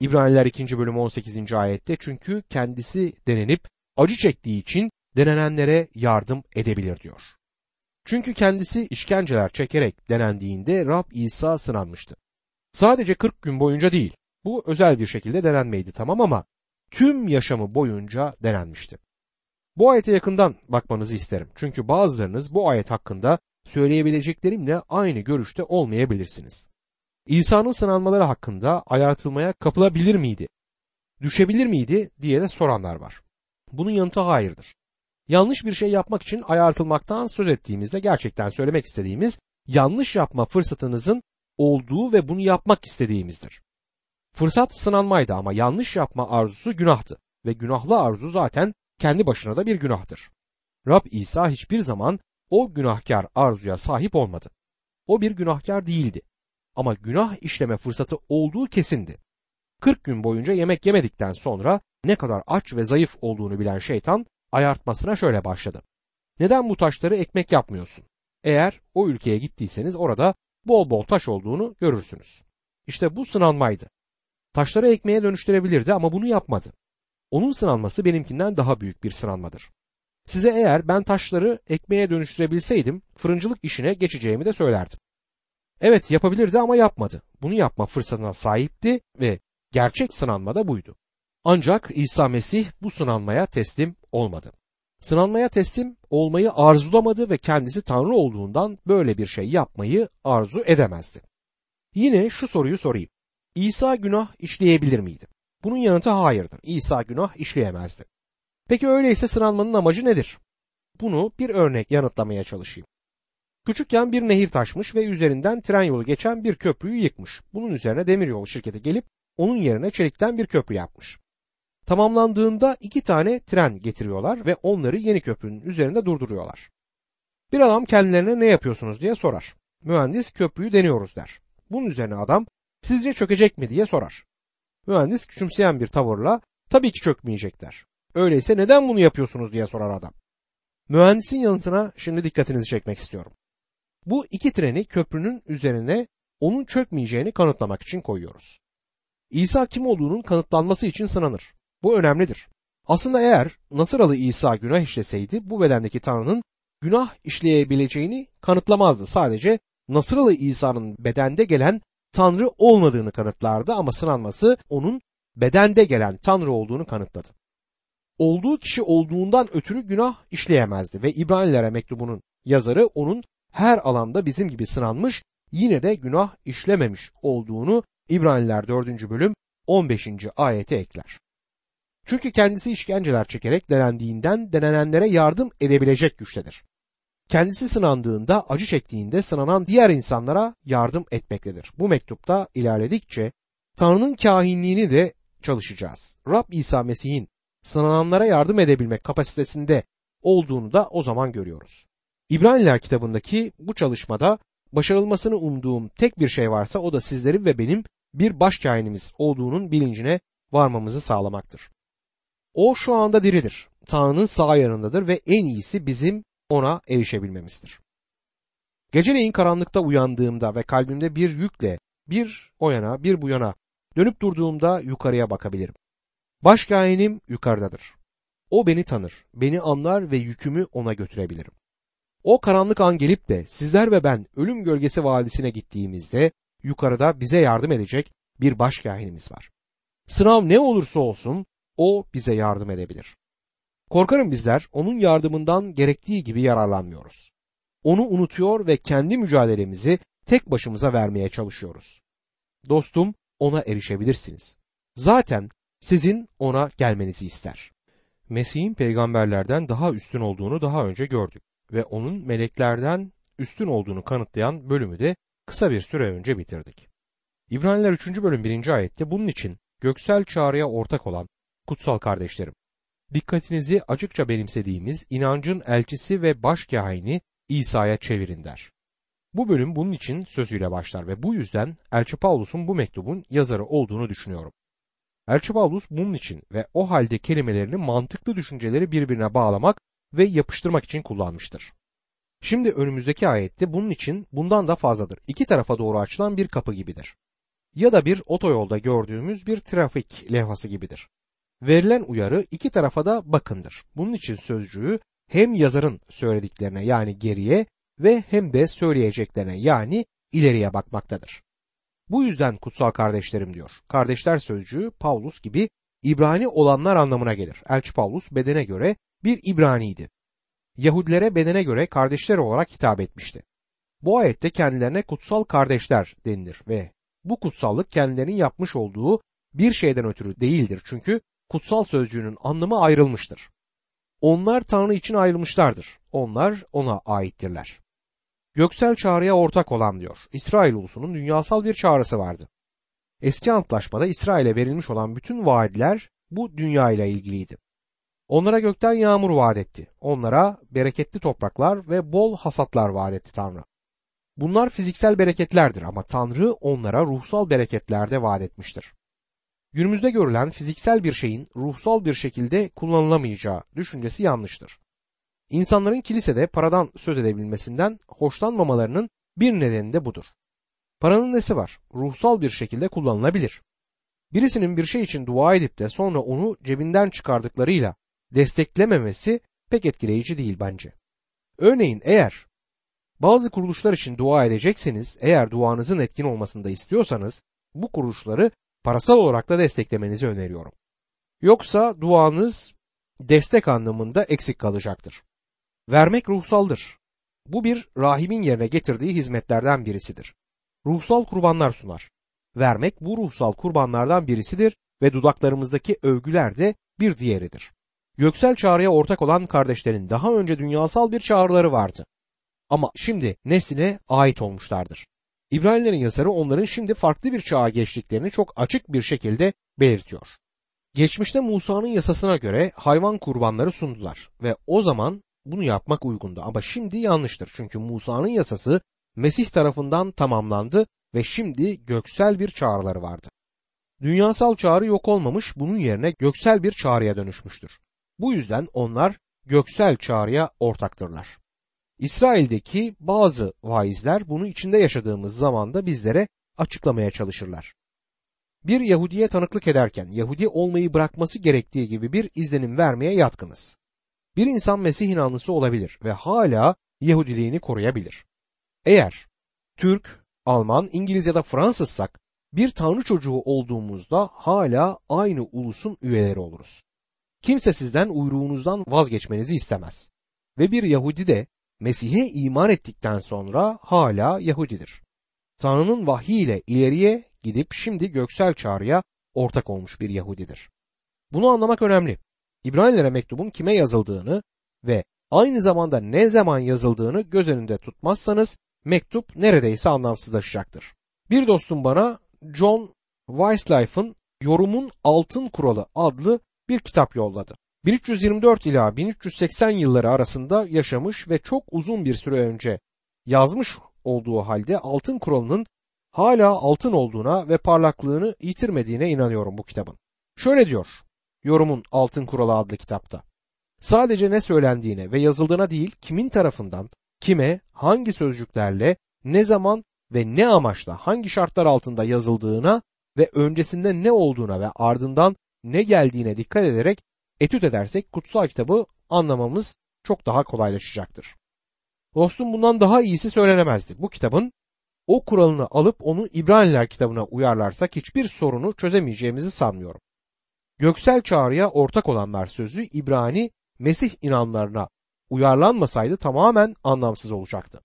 İbraniler 2. bölüm 18. ayette çünkü kendisi denenip acı çektiği için denenenlere yardım edebilir diyor. Çünkü kendisi işkenceler çekerek denendiğinde Rab İsa sınanmıştı. Sadece 40 gün boyunca değil, bu özel bir şekilde denenmeydi tamam ama tüm yaşamı boyunca denenmişti. Bu ayete yakından bakmanızı isterim. Çünkü bazılarınız bu ayet hakkında söyleyebileceklerimle aynı görüşte olmayabilirsiniz. İsa'nın sınanmaları hakkında ayartılmaya kapılabilir miydi? Düşebilir miydi diye de soranlar var. Bunun yanıtı hayırdır. Yanlış bir şey yapmak için ayartılmaktan söz ettiğimizde gerçekten söylemek istediğimiz yanlış yapma fırsatınızın olduğu ve bunu yapmak istediğimizdir. Fırsat sınanmaydı ama yanlış yapma arzusu günahtı ve günahlı arzu zaten kendi başına da bir günahtır. Rab İsa hiçbir zaman o günahkar arzuya sahip olmadı. O bir günahkar değildi. Ama günah işleme fırsatı olduğu kesindi. 40 gün boyunca yemek yemedikten sonra ne kadar aç ve zayıf olduğunu bilen şeytan ayartmasına şöyle başladı. Neden bu taşları ekmek yapmıyorsun? Eğer o ülkeye gittiyseniz orada bol bol taş olduğunu görürsünüz. İşte bu sınanmaydı. Taşları ekmeğe dönüştürebilirdi ama bunu yapmadı. Onun sınanması benimkinden daha büyük bir sınanmadır. Size eğer ben taşları ekmeğe dönüştürebilseydim fırıncılık işine geçeceğimi de söylerdim. Evet yapabilirdi ama yapmadı. Bunu yapma fırsatına sahipti ve gerçek sınanma da buydu. Ancak İsa Mesih bu sınanmaya teslim olmadı. Sınanmaya teslim olmayı arzulamadı ve kendisi Tanrı olduğundan böyle bir şey yapmayı arzu edemezdi. Yine şu soruyu sorayım. İsa günah işleyebilir miydi? Bunun yanıtı hayırdır. İsa günah işleyemezdi. Peki öyleyse sınanmanın amacı nedir? Bunu bir örnek yanıtlamaya çalışayım. Küçükken bir nehir taşmış ve üzerinden tren yolu geçen bir köprüyü yıkmış. Bunun üzerine demiryolu şirketi gelip onun yerine çelikten bir köprü yapmış. Tamamlandığında iki tane tren getiriyorlar ve onları yeni köprünün üzerinde durduruyorlar. Bir adam kendilerine ne yapıyorsunuz diye sorar. Mühendis köprüyü deniyoruz der. Bunun üzerine adam sizce çökecek mi diye sorar. Mühendis küçümseyen bir tavırla tabii ki çökmeyecek der. Öyleyse neden bunu yapıyorsunuz diye sorar adam. Mühendisin yanıtına şimdi dikkatinizi çekmek istiyorum. Bu iki treni köprünün üzerine onun çökmeyeceğini kanıtlamak için koyuyoruz. İsa kim olduğunun kanıtlanması için sınanır. Bu önemlidir. Aslında eğer Nasıralı İsa günah işleseydi bu bedendeki Tanrı'nın günah işleyebileceğini kanıtlamazdı. Sadece Nasıralı İsa'nın bedende gelen Tanrı olmadığını kanıtlardı ama sınanması onun bedende gelen Tanrı olduğunu kanıtladı. Olduğu kişi olduğundan ötürü günah işleyemezdi ve İbranilere mektubunun yazarı onun her alanda bizim gibi sınanmış yine de günah işlememiş olduğunu İbraniler 4. bölüm 15. ayete ekler. Çünkü kendisi işkenceler çekerek denendiğinden denenenlere yardım edebilecek güçtedir. Kendisi sınandığında, acı çektiğinde sınanan diğer insanlara yardım etmektedir. Bu mektupta ilerledikçe Tanrı'nın kahinliğini de çalışacağız. Rab İsa Mesih'in sınananlara yardım edebilmek kapasitesinde olduğunu da o zaman görüyoruz. İbraniler kitabındaki bu çalışmada başarılmasını umduğum tek bir şey varsa o da sizlerin ve benim bir başkainimiz olduğunun bilincine varmamızı sağlamaktır. O şu anda diridir. Tanrı'nın sağ yanındadır ve en iyisi bizim ona erişebilmemizdir. Geceleyin karanlıkta uyandığımda ve kalbimde bir yükle bir o yana bir bu yana dönüp durduğumda yukarıya bakabilirim. Başkainim yukarıdadır. O beni tanır, beni anlar ve yükümü ona götürebilirim. O karanlık an gelip de sizler ve ben ölüm gölgesi vadisine gittiğimizde yukarıda bize yardım edecek bir başkahinimiz var. Sınav ne olursa olsun o bize yardım edebilir. Korkarım bizler onun yardımından gerektiği gibi yararlanmıyoruz. Onu unutuyor ve kendi mücadelemizi tek başımıza vermeye çalışıyoruz. Dostum ona erişebilirsiniz. Zaten sizin ona gelmenizi ister. Mesih'in peygamberlerden daha üstün olduğunu daha önce gördük ve onun meleklerden üstün olduğunu kanıtlayan bölümü de kısa bir süre önce bitirdik. İbraniler 3. bölüm 1. ayette bunun için göksel çağrıya ortak olan kutsal kardeşlerim, dikkatinizi açıkça benimsediğimiz inancın elçisi ve başkahini İsa'ya çevirin der. Bu bölüm bunun için sözüyle başlar ve bu yüzden Elçi Paulus'un bu mektubun yazarı olduğunu düşünüyorum. Elçi Paulus bunun için ve o halde kelimelerini mantıklı düşünceleri birbirine bağlamak ve yapıştırmak için kullanmıştır. Şimdi önümüzdeki ayette bunun için bundan da fazladır. İki tarafa doğru açılan bir kapı gibidir. ya da bir otoyolda gördüğümüz bir trafik levhası gibidir. Verilen uyarı iki tarafa da bakındır. Bunun için sözcüğü hem yazarın söylediklerine yani geriye ve hem de söyleyeceklerine yani ileriye bakmaktadır. Bu yüzden kutsal kardeşlerim diyor. Kardeşler sözcüğü Paulus gibi İbrani olanlar anlamına gelir. Elçi Paulus bedene göre bir İbraniydi. Yahudilere bedene göre kardeşler olarak hitap etmişti. Bu ayette kendilerine kutsal kardeşler denilir ve bu kutsallık kendilerinin yapmış olduğu bir şeyden ötürü değildir çünkü kutsal sözcüğünün anlamı ayrılmıştır. Onlar Tanrı için ayrılmışlardır. Onlar ona aittirler. Göksel çağrıya ortak olan diyor. İsrail ulusunun dünyasal bir çağrısı vardı. Eski antlaşmada İsrail'e verilmiş olan bütün vaatler bu dünya ile ilgiliydi. Onlara gökten yağmur vaat etti. Onlara bereketli topraklar ve bol hasatlar vaat etti Tanrı. Bunlar fiziksel bereketlerdir ama Tanrı onlara ruhsal bereketler de vaat etmiştir. Günümüzde görülen fiziksel bir şeyin ruhsal bir şekilde kullanılamayacağı düşüncesi yanlıştır. İnsanların kilisede paradan söz edebilmesinden hoşlanmamalarının bir nedeni de budur. Paranın nesi var? Ruhsal bir şekilde kullanılabilir. Birisinin bir şey için dua edip de sonra onu cebinden çıkardıklarıyla desteklememesi pek etkileyici değil bence. Örneğin eğer bazı kuruluşlar için dua edecekseniz, eğer duanızın etkin olmasını da istiyorsanız bu kuruluşları parasal olarak da desteklemenizi öneriyorum. Yoksa duanız destek anlamında eksik kalacaktır. Vermek ruhsaldır. Bu bir rahibin yerine getirdiği hizmetlerden birisidir. Ruhsal kurbanlar sunar. Vermek bu ruhsal kurbanlardan birisidir ve dudaklarımızdaki övgüler de bir diğeridir. Göksel çağrıya ortak olan kardeşlerin daha önce dünyasal bir çağrıları vardı. Ama şimdi nesline ait olmuşlardır. İbranilerin yazarı onların şimdi farklı bir çağa geçtiklerini çok açık bir şekilde belirtiyor. Geçmişte Musa'nın yasasına göre hayvan kurbanları sundular ve o zaman bunu yapmak uygundu ama şimdi yanlıştır. Çünkü Musa'nın yasası Mesih tarafından tamamlandı ve şimdi göksel bir çağrıları vardı. Dünyasal çağrı yok olmamış, bunun yerine göksel bir çağrıya dönüşmüştür. Bu yüzden onlar göksel çağrıya ortaktırlar. İsrail'deki bazı vaizler bunu içinde yaşadığımız zamanda bizlere açıklamaya çalışırlar. Bir Yahudiye tanıklık ederken Yahudi olmayı bırakması gerektiği gibi bir izlenim vermeye yatkınız. Bir insan Mesih inanlısı olabilir ve hala Yahudiliğini koruyabilir. Eğer Türk, Alman, İngiliz ya da Fransızsak bir tanrı çocuğu olduğumuzda hala aynı ulusun üyeleri oluruz. Kimse sizden uyruğunuzdan vazgeçmenizi istemez. Ve bir Yahudi de Mesih'e iman ettikten sonra hala Yahudidir. Tanrı'nın vahyiyle ileriye gidip şimdi göksel çağrıya ortak olmuş bir Yahudidir. Bunu anlamak önemli. İbranilere mektubun kime yazıldığını ve aynı zamanda ne zaman yazıldığını göz önünde tutmazsanız mektup neredeyse anlamsızlaşacaktır. Bir dostum bana John Weislife'ın Yorumun Altın Kuralı adlı bir kitap yolladı. 1324 ila 1380 yılları arasında yaşamış ve çok uzun bir süre önce yazmış olduğu halde altın kuralının hala altın olduğuna ve parlaklığını yitirmediğine inanıyorum bu kitabın. Şöyle diyor Yorumun Altın Kuralı adlı kitapta. Sadece ne söylendiğine ve yazıldığına değil kimin tarafından, kime, hangi sözcüklerle, ne zaman ve ne amaçla hangi şartlar altında yazıldığına ve öncesinde ne olduğuna ve ardından ne geldiğine dikkat ederek etüt edersek kutsal kitabı anlamamız çok daha kolaylaşacaktır. Dostum bundan daha iyisi söylenemezdi. Bu kitabın o kuralını alıp onu İbraniler kitabına uyarlarsak hiçbir sorunu çözemeyeceğimizi sanmıyorum. Göksel çağrıya ortak olanlar sözü İbrani Mesih inanlarına uyarlanmasaydı tamamen anlamsız olacaktı.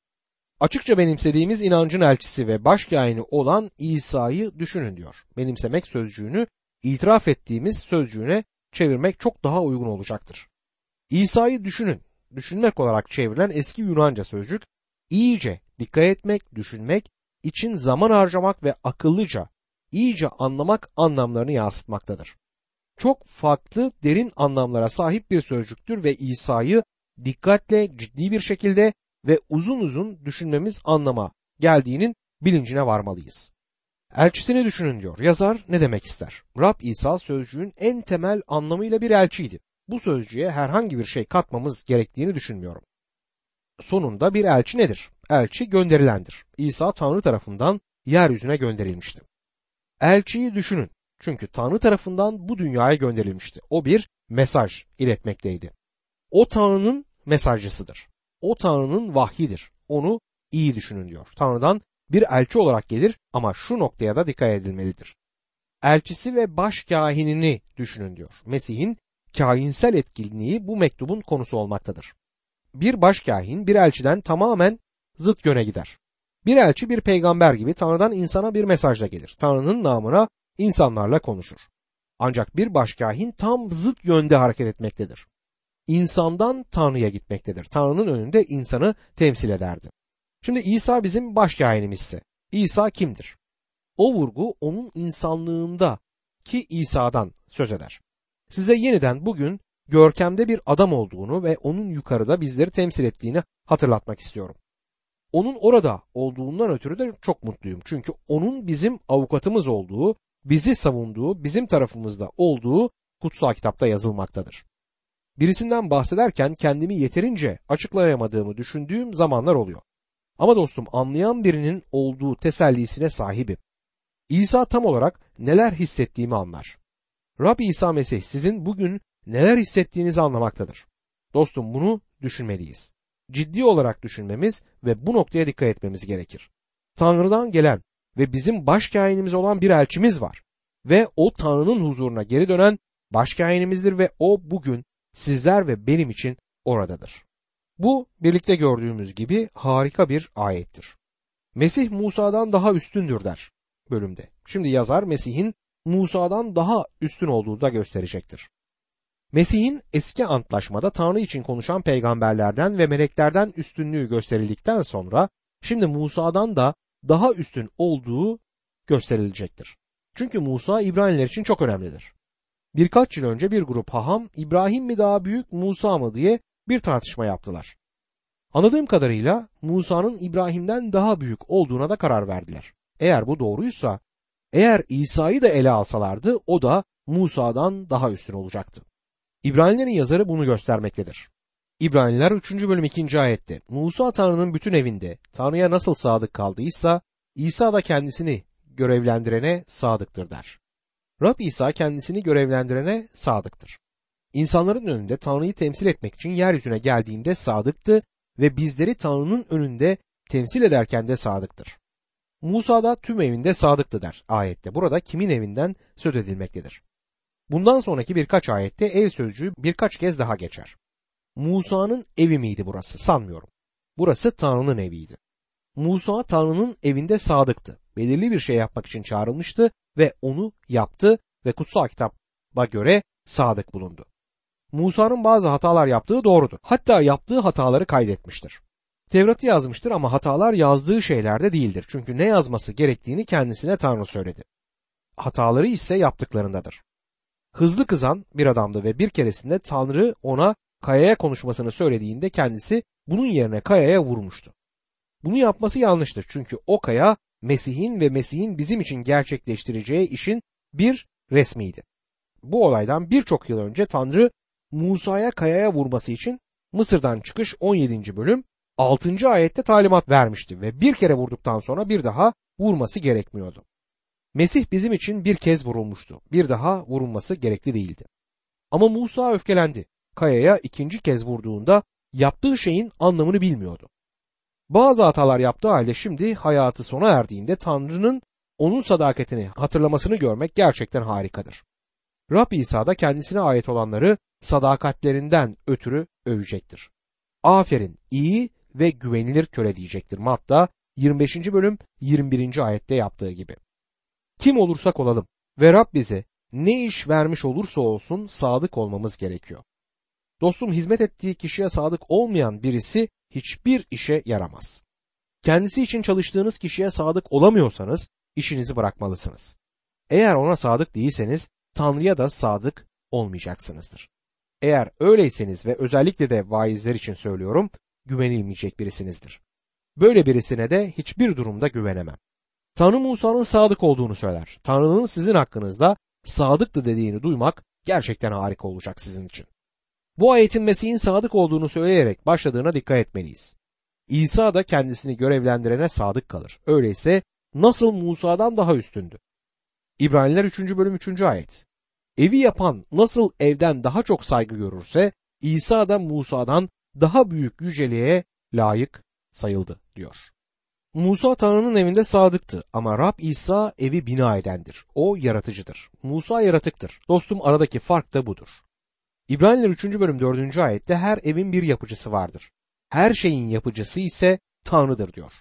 Açıkça benimsediğimiz inancın elçisi ve başkâhini olan İsa'yı düşünün diyor. Benimsemek sözcüğünü itiraf ettiğimiz sözcüğüne çevirmek çok daha uygun olacaktır. İsa'yı düşünün. Düşünmek olarak çevrilen eski Yunanca sözcük iyice dikkat etmek, düşünmek, için zaman harcamak ve akıllıca, iyice anlamak anlamlarını yansıtmaktadır. Çok farklı derin anlamlara sahip bir sözcüktür ve İsa'yı dikkatle, ciddi bir şekilde ve uzun uzun düşünmemiz anlama geldiğinin bilincine varmalıyız. Elçisini düşünün diyor. Yazar ne demek ister? Rab İsa sözcüğün en temel anlamıyla bir elçiydi. Bu sözcüğe herhangi bir şey katmamız gerektiğini düşünmüyorum. Sonunda bir elçi nedir? Elçi gönderilendir. İsa Tanrı tarafından yeryüzüne gönderilmişti. Elçiyi düşünün. Çünkü Tanrı tarafından bu dünyaya gönderilmişti. O bir mesaj iletmekteydi. O Tanrı'nın mesajcısıdır. O Tanrı'nın vahyidir. Onu iyi düşünün diyor. Tanrı'dan bir elçi olarak gelir ama şu noktaya da dikkat edilmelidir. Elçisi ve baş kahinini düşünün diyor. Mesih'in kahinsel etkinliği bu mektubun konusu olmaktadır. Bir baş kahin bir elçiden tamamen zıt yöne gider. Bir elçi bir peygamber gibi Tanrı'dan insana bir mesajla gelir. Tanrı'nın namına insanlarla konuşur. Ancak bir başkahin tam zıt yönde hareket etmektedir. İnsandan Tanrı'ya gitmektedir. Tanrı'nın önünde insanı temsil ederdi. Şimdi İsa bizim başkahinimizse İsa kimdir? O vurgu onun insanlığında ki İsa'dan söz eder. Size yeniden bugün görkemde bir adam olduğunu ve onun yukarıda bizleri temsil ettiğini hatırlatmak istiyorum. Onun orada olduğundan ötürü de çok mutluyum. Çünkü onun bizim avukatımız olduğu, bizi savunduğu, bizim tarafımızda olduğu kutsal kitapta yazılmaktadır. Birisinden bahsederken kendimi yeterince açıklayamadığımı düşündüğüm zamanlar oluyor. Ama dostum anlayan birinin olduğu tesellisine sahibim. İsa tam olarak neler hissettiğimi anlar. Rab İsa Mesih sizin bugün neler hissettiğinizi anlamaktadır. Dostum bunu düşünmeliyiz. Ciddi olarak düşünmemiz ve bu noktaya dikkat etmemiz gerekir. Tanrı'dan gelen ve bizim başkainimiz olan bir elçimiz var. Ve o Tanrı'nın huzuruna geri dönen başkainimizdir ve o bugün sizler ve benim için oradadır. Bu birlikte gördüğümüz gibi harika bir ayettir. Mesih Musa'dan daha üstündür der bölümde. Şimdi yazar Mesih'in Musa'dan daha üstün olduğunu da gösterecektir. Mesih'in eski antlaşmada Tanrı için konuşan peygamberlerden ve meleklerden üstünlüğü gösterildikten sonra şimdi Musa'dan da daha üstün olduğu gösterilecektir. Çünkü Musa İbraniler için çok önemlidir. Birkaç yıl önce bir grup haham İbrahim mi daha büyük Musa mı diye bir tartışma yaptılar. Anladığım kadarıyla Musa'nın İbrahim'den daha büyük olduğuna da karar verdiler. Eğer bu doğruysa, eğer İsa'yı da ele alsalardı o da Musa'dan daha üstün olacaktı. İbranilerin yazarı bunu göstermektedir. İbraniler 3. bölüm 2. ayette Musa Tanrı'nın bütün evinde Tanrı'ya nasıl sadık kaldıysa İsa da kendisini görevlendirene sadıktır der. Rab İsa kendisini görevlendirene sadıktır. İnsanların önünde Tanrı'yı temsil etmek için yeryüzüne geldiğinde sadıktı ve bizleri Tanrı'nın önünde temsil ederken de sadıktır. Musa da tüm evinde sadıktı der ayette. Burada kimin evinden söz edilmektedir. Bundan sonraki birkaç ayette ev sözcüğü birkaç kez daha geçer. Musa'nın evi miydi burası? Sanmıyorum. Burası Tanrı'nın eviydi. Musa Tanrı'nın evinde sadıktı. Belirli bir şey yapmak için çağrılmıştı ve onu yaptı ve kutsal kitaba göre sadık bulundu. Musa'nın bazı hatalar yaptığı doğrudur. Hatta yaptığı hataları kaydetmiştir. Tevrat'ı yazmıştır ama hatalar yazdığı şeylerde değildir. Çünkü ne yazması gerektiğini kendisine Tanrı söyledi. Hataları ise yaptıklarındadır. Hızlı kızan bir adamdı ve bir keresinde Tanrı ona kayaya konuşmasını söylediğinde kendisi bunun yerine kayaya vurmuştu. Bunu yapması yanlıştır çünkü o kaya Mesih'in ve Mesih'in bizim için gerçekleştireceği işin bir resmiydi. Bu olaydan birçok yıl önce Tanrı Musa'ya kayaya vurması için Mısır'dan çıkış 17. bölüm 6. ayette talimat vermişti ve bir kere vurduktan sonra bir daha vurması gerekmiyordu. Mesih bizim için bir kez vurulmuştu. Bir daha vurulması gerekli değildi. Ama Musa öfkelendi. Kayaya ikinci kez vurduğunda yaptığı şeyin anlamını bilmiyordu. Bazı hatalar yaptığı halde şimdi hayatı sona erdiğinde Tanrı'nın onun sadakatini hatırlamasını görmek gerçekten harikadır. Rab İsa da kendisine ait olanları sadakatlerinden ötürü övecektir. Aferin iyi ve güvenilir köle diyecektir. Matta 25. bölüm 21. ayette yaptığı gibi. Kim olursak olalım ve Rab bize ne iş vermiş olursa olsun sadık olmamız gerekiyor. Dostum hizmet ettiği kişiye sadık olmayan birisi hiçbir işe yaramaz. Kendisi için çalıştığınız kişiye sadık olamıyorsanız işinizi bırakmalısınız. Eğer ona sadık değilseniz Tanrı'ya da sadık olmayacaksınızdır. Eğer öyleyseniz ve özellikle de vaizler için söylüyorum, güvenilmeyecek birisinizdir. Böyle birisine de hiçbir durumda güvenemem. Tanrı Musa'nın sadık olduğunu söyler. Tanrı'nın sizin hakkınızda sadıktı dediğini duymak gerçekten harika olacak sizin için. Bu ayetin Mesih'in sadık olduğunu söyleyerek başladığına dikkat etmeliyiz. İsa da kendisini görevlendirene sadık kalır. Öyleyse nasıl Musa'dan daha üstündü? İbraniler 3. bölüm 3. ayet. Evi yapan nasıl evden daha çok saygı görürse İsa da Musa'dan daha büyük yüceliğe layık sayıldı diyor. Musa Tanrı'nın evinde sadıktı ama Rab İsa evi bina edendir. O yaratıcıdır. Musa yaratıktır. Dostum aradaki fark da budur. İbraniler 3. bölüm 4. ayette her evin bir yapıcısı vardır. Her şeyin yapıcısı ise Tanrı'dır diyor.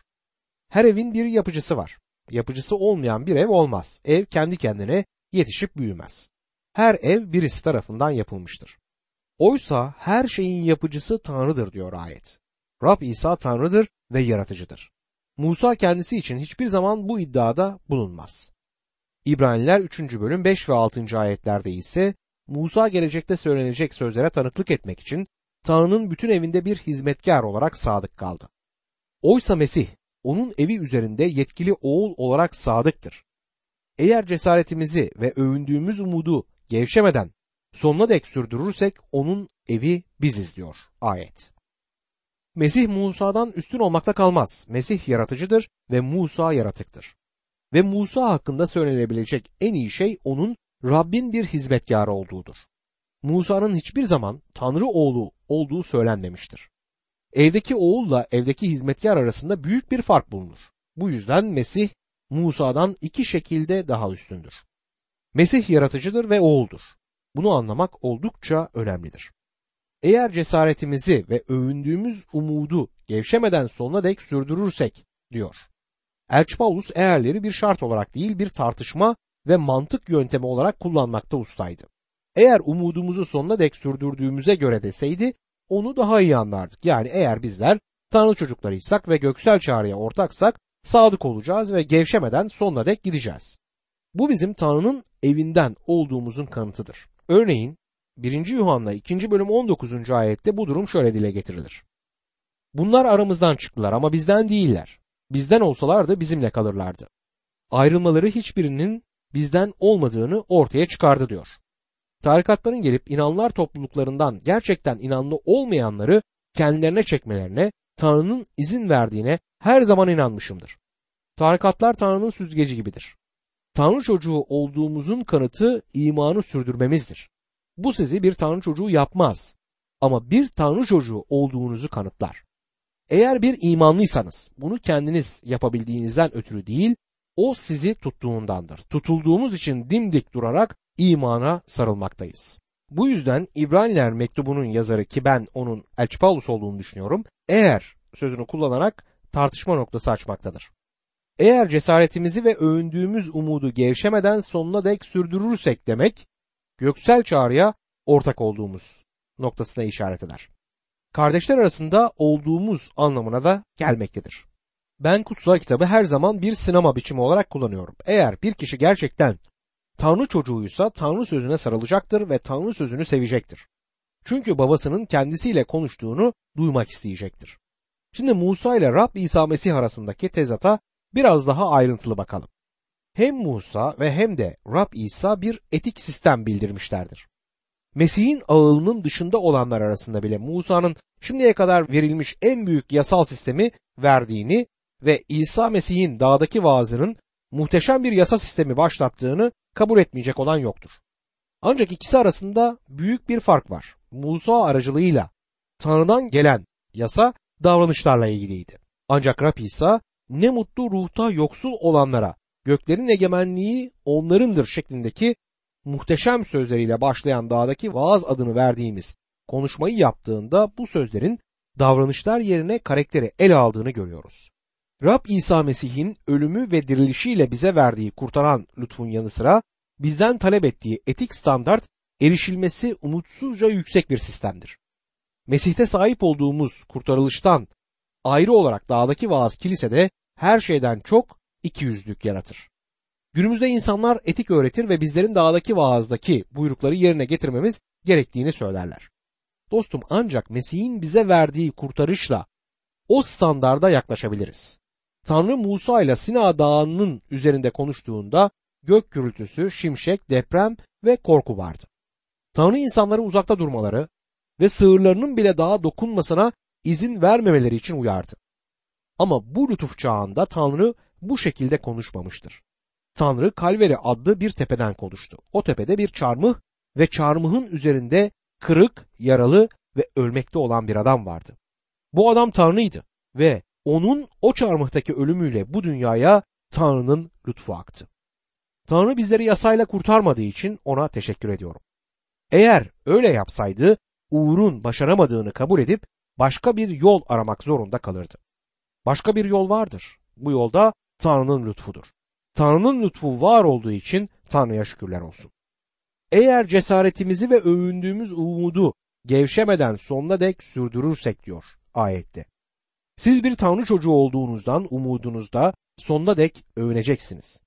Her evin bir yapıcısı var. Yapıcısı olmayan bir ev olmaz. Ev kendi kendine yetişip büyümez. Her ev birisi tarafından yapılmıştır. Oysa her şeyin yapıcısı Tanrı'dır diyor ayet. Rab İsa Tanrı'dır ve yaratıcıdır. Musa kendisi için hiçbir zaman bu iddiada bulunmaz. İbraniler 3. bölüm 5 ve 6. ayetlerde ise Musa gelecekte söylenecek sözlere tanıklık etmek için Tanrı'nın bütün evinde bir hizmetkar olarak sadık kaldı. Oysa Mesih onun evi üzerinde yetkili oğul olarak sadıktır. Eğer cesaretimizi ve övündüğümüz umudu gevşemeden sonuna dek sürdürürsek onun evi biziz diyor ayet. Mesih Musa'dan üstün olmakta kalmaz. Mesih yaratıcıdır ve Musa yaratıktır. Ve Musa hakkında söylenebilecek en iyi şey onun Rabbin bir hizmetkarı olduğudur. Musa'nın hiçbir zaman Tanrı oğlu olduğu söylenmemiştir. Evdeki oğulla evdeki hizmetkar arasında büyük bir fark bulunur. Bu yüzden Mesih Musa'dan iki şekilde daha üstündür. Mesih yaratıcıdır ve oğuldur. Bunu anlamak oldukça önemlidir. Eğer cesaretimizi ve övündüğümüz umudu gevşemeden sonuna dek sürdürürsek diyor. Elçi Paulus eğerleri bir şart olarak değil bir tartışma ve mantık yöntemi olarak kullanmakta ustaydı. Eğer umudumuzu sonuna dek sürdürdüğümüze göre deseydi onu daha iyi anlardık. Yani eğer bizler Tanrı çocuklarıysak ve göksel çağrıya ortaksak sadık olacağız ve gevşemeden sonuna dek gideceğiz. Bu bizim Tanrı'nın evinden olduğumuzun kanıtıdır. Örneğin 1. Yuhanna 2. bölüm 19. ayette bu durum şöyle dile getirilir. Bunlar aramızdan çıktılar ama bizden değiller. Bizden olsalardı bizimle kalırlardı. Ayrılmaları hiçbirinin bizden olmadığını ortaya çıkardı diyor. Tarikatların gelip inanlar topluluklarından gerçekten inanlı olmayanları kendilerine çekmelerine Tanrı'nın izin verdiğine her zaman inanmışımdır. Tarikatlar Tanrı'nın süzgeci gibidir. Tanrı çocuğu olduğumuzun kanıtı imanı sürdürmemizdir. Bu sizi bir Tanrı çocuğu yapmaz ama bir Tanrı çocuğu olduğunuzu kanıtlar. Eğer bir imanlıysanız bunu kendiniz yapabildiğinizden ötürü değil, o sizi tuttuğundandır. Tutulduğumuz için dimdik durarak imana sarılmaktayız. Bu yüzden İbraniler mektubunun yazarı ki ben onun Elçi Paulus olduğunu düşünüyorum. Eğer sözünü kullanarak tartışma noktası açmaktadır. Eğer cesaretimizi ve övündüğümüz umudu gevşemeden sonuna dek sürdürürsek demek, göksel çağrıya ortak olduğumuz noktasına işaret eder. Kardeşler arasında olduğumuz anlamına da gelmektedir. Ben kutsal kitabı her zaman bir sinema biçimi olarak kullanıyorum. Eğer bir kişi gerçekten Tanrı çocuğuysa Tanrı sözüne sarılacaktır ve Tanrı sözünü sevecektir. Çünkü babasının kendisiyle konuştuğunu duymak isteyecektir. Şimdi Musa ile Rab İsa Mesih arasındaki tezata biraz daha ayrıntılı bakalım. Hem Musa ve hem de Rab İsa bir etik sistem bildirmişlerdir. Mesih'in ağılının dışında olanlar arasında bile Musa'nın şimdiye kadar verilmiş en büyük yasal sistemi verdiğini ve İsa Mesih'in dağdaki vaazının muhteşem bir yasa sistemi başlattığını kabul etmeyecek olan yoktur. Ancak ikisi arasında büyük bir fark var. Musa aracılığıyla Tanrı'dan gelen yasa davranışlarla ilgiliydi. Ancak Rab İsa ne mutlu ruhta yoksul olanlara göklerin egemenliği onlarındır şeklindeki muhteşem sözleriyle başlayan dağdaki vaaz adını verdiğimiz konuşmayı yaptığında bu sözlerin davranışlar yerine karakteri ele aldığını görüyoruz. Rab İsa Mesih'in ölümü ve dirilişiyle bize verdiği kurtaran lütfun yanı sıra bizden talep ettiği etik standart erişilmesi umutsuzca yüksek bir sistemdir. Mesih'te sahip olduğumuz kurtarılıştan ayrı olarak dağdaki vaaz kilisede her şeyden çok iki yüzlük yaratır. Günümüzde insanlar etik öğretir ve bizlerin dağdaki vaazdaki buyrukları yerine getirmemiz gerektiğini söylerler. Dostum ancak Mesih'in bize verdiği kurtarışla o standarda yaklaşabiliriz. Tanrı Musa ile Sina Dağı'nın üzerinde konuştuğunda gök gürültüsü, şimşek, deprem ve korku vardı. Tanrı insanları uzakta durmaları ve sığırlarının bile dağa dokunmasına izin vermemeleri için uyardı. Ama bu lütuf çağında Tanrı bu şekilde konuşmamıştır. Tanrı Kalveri adlı bir tepeden konuştu. O tepede bir çarmıh ve çarmıhın üzerinde kırık, yaralı ve ölmekte olan bir adam vardı. Bu adam Tanrı'ydı ve onun o çarmıhtaki ölümüyle bu dünyaya Tanrı'nın lütfu aktı. Tanrı bizleri yasayla kurtarmadığı için ona teşekkür ediyorum. Eğer öyle yapsaydı Uğur'un başaramadığını kabul edip başka bir yol aramak zorunda kalırdı. Başka bir yol vardır. Bu yolda Tanrı'nın lütfudur. Tanrı'nın lütfu var olduğu için Tanrı'ya şükürler olsun. Eğer cesaretimizi ve övündüğümüz umudu gevşemeden sonuna dek sürdürürsek diyor ayette. Siz bir Tanrı çocuğu olduğunuzdan umudunuzda sonuna dek övüneceksiniz.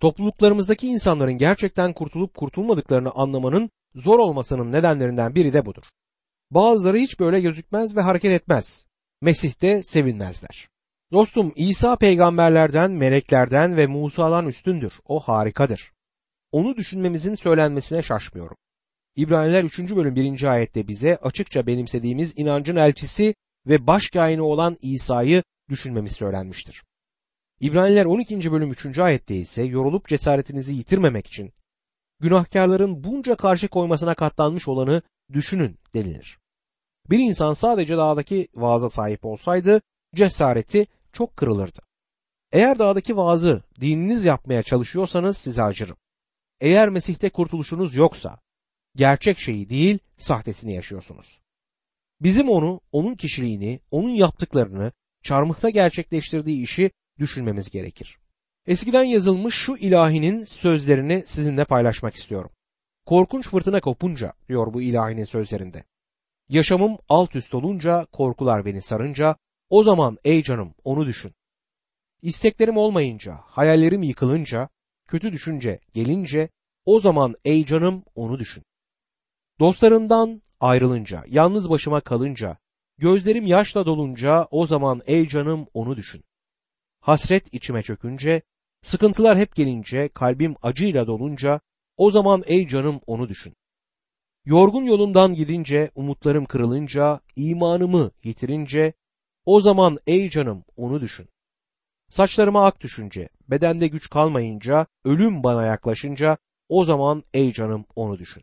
Topluluklarımızdaki insanların gerçekten kurtulup kurtulmadıklarını anlamanın zor olmasının nedenlerinden biri de budur. Bazıları hiç böyle gözükmez ve hareket etmez. Mesih'te sevinmezler. Dostum İsa peygamberlerden, meleklerden ve Musa'dan üstündür. O harikadır. Onu düşünmemizin söylenmesine şaşmıyorum. İbraniler 3. bölüm 1. ayette bize açıkça benimsediğimiz inancın elçisi ve baş olan İsa'yı düşünmemiz söylenmiştir. İbraniler 12. bölüm 3. ayette ise yorulup cesaretinizi yitirmemek için günahkarların bunca karşı koymasına katlanmış olanı düşünün denilir. Bir insan sadece dağdaki vaaza sahip olsaydı cesareti çok kırılırdı. Eğer dağdaki vaazı dininiz yapmaya çalışıyorsanız size acırım. Eğer Mesih'te kurtuluşunuz yoksa gerçek şeyi değil sahtesini yaşıyorsunuz. Bizim onu, onun kişiliğini, onun yaptıklarını, çarmıhta gerçekleştirdiği işi düşünmemiz gerekir. Eskiden yazılmış şu ilahinin sözlerini sizinle paylaşmak istiyorum. Korkunç fırtına kopunca diyor bu ilahinin sözlerinde. Yaşamım alt üst olunca, korkular beni sarınca, o zaman ey canım onu düşün. İsteklerim olmayınca, hayallerim yıkılınca, kötü düşünce gelince, o zaman ey canım onu düşün. Dostlarımdan ayrılınca, yalnız başıma kalınca, gözlerim yaşla dolunca, o zaman ey canım onu düşün. Hasret içime çökünce, sıkıntılar hep gelince, kalbim acıyla dolunca, o zaman ey canım onu düşün. Yorgun yolumdan gidince, umutlarım kırılınca, imanımı yitirince, o zaman ey canım onu düşün. Saçlarıma ak düşünce, bedende güç kalmayınca, ölüm bana yaklaşınca, o zaman ey canım onu düşün.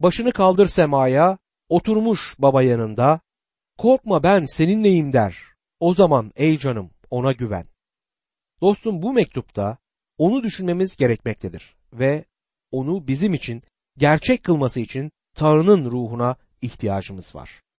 Başını kaldır semaya, oturmuş baba yanında, korkma ben seninleyim der. O zaman ey canım ona güven. Dostum bu mektupta onu düşünmemiz gerekmektedir ve onu bizim için gerçek kılması için Tanrı'nın ruhuna ihtiyacımız var.